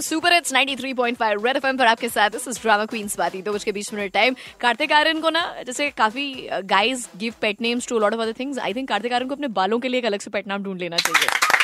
Super it's 93.5 red FM पर आपके साथ। दिस इज़ ड्रामा क्वींस बाती। दो बज के बीस मिनट टाइम कार्तिक आर्यन को ना, जैसे काफ़ी guys give pet names to lot of other things I think Kartik Aaryan को अपने बालों के लिए एक अलग से पेट नाम ढूंढ लेना चाहिए।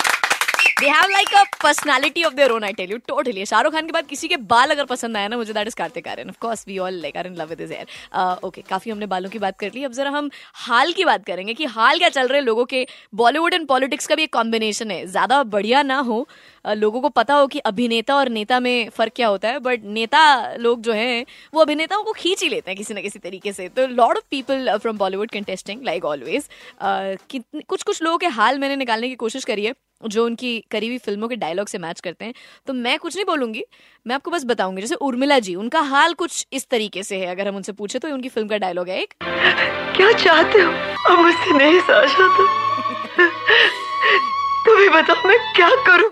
They have like a personality of their own I tell you totally Shahrukh Khan के बाद किसी के बाल अगर पसंद आया ना, मुझे that is Kartik Aaryan of course we all like are in love with his hair okay काफ़ी हमने बालों की बात कर ली. अब जरा हम हाल की बात करेंगे कि हाल क्या चल रहे हैं लोगों के बॉलीवुड एंड पॉलिटिक्स का भी एक कॉम्बिनेशन है. ज़्यादा बढ़िया ना हो लोगों को पता हो कि अभिनेता और नेता में फ़र्क क्या होता है बट नेता लोग जो हैं, वो अभिनेताओं को खींच ही लेते हैं किसी ना किसी तरीके से. तो lot of people from Bollywood contesting like always कुछ कुछ लोगों के हाल मैंने निकालने की कोशिश करी है. जो उनकी करीबी फ़िल्मों के डायलॉग से मैच करते हैं। तो मैं कुछ नहीं बोलूँगी, मैं आपको बस बताऊँगी। जैसे उर्मिला जी, उनका हाल कुछ इस तरीके से है, अगर हम उनसे पूछे तो उनकी फ़िल्म का डायलॉग है, एक। क्या चाहते हो? अब मुझसे नहीं साझा तुम्हें बताओ मैं क्या करूँ?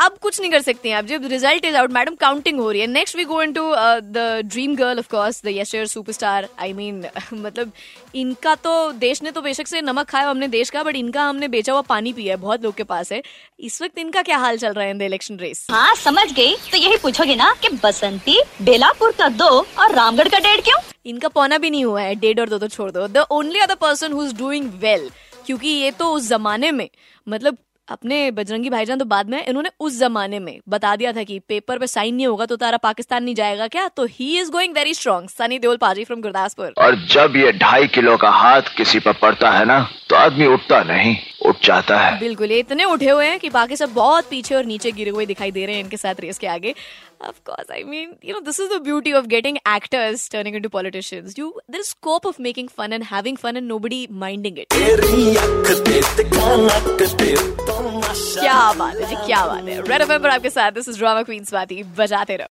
अब कुछ नहीं कर सकते हैं। आप जब result is out madam counting हो रही है। Next we go into the dream girl of course the यशर superstar I mean मतलब इनका तो देश ने तो बेशक से नमक खाया हमने देश का बट इनका हमने बेचा हुआ पानी पिया है बहुत लोग के पास है। इस वक्त इनका क्या हाल चल रहा है इन द इलेक्शन रेस हाँ समझ गई। तो यही पूछोगे ना कि बसंती बेलापुर का दो और रामगढ़ का डेढ़ क्यों? इनका पौना भी नहीं हुआ है डेढ़ और दो तो छोड़ दो। The only other person who is doing well क्योंकि ये तो उस जमाने में मतलब अपने बजरंगी भाईजान तो बाद में इन्होंने उस जमाने में बता दिया था कि पेपर पे साइन नहीं होगा तो तारा पाकिस्तान नहीं जाएगा क्या तो he is going very strong Sunny Deol पाजी फ्रॉम गुरदासपुर और जब ये ढाई किलो का हाथ किसी पर पड़ता है ना तो आदमी उठता नहीं उठ जाता है बिल्कुल ये इतने उठे हुए हैं कि बाकी सब बहुत पीछे और नीचे गिरे हुए दिखाई दे रहे हैं इनके साथ रेस के आगे Of course, I mean, you know, this is the beauty of getting actors turning into politicians. You, there's scope of making fun and having fun and nobody minding it. बात है जी क्या बात है रेड एफएम पर आपके साथ this is drama queens बात बजाते रहो।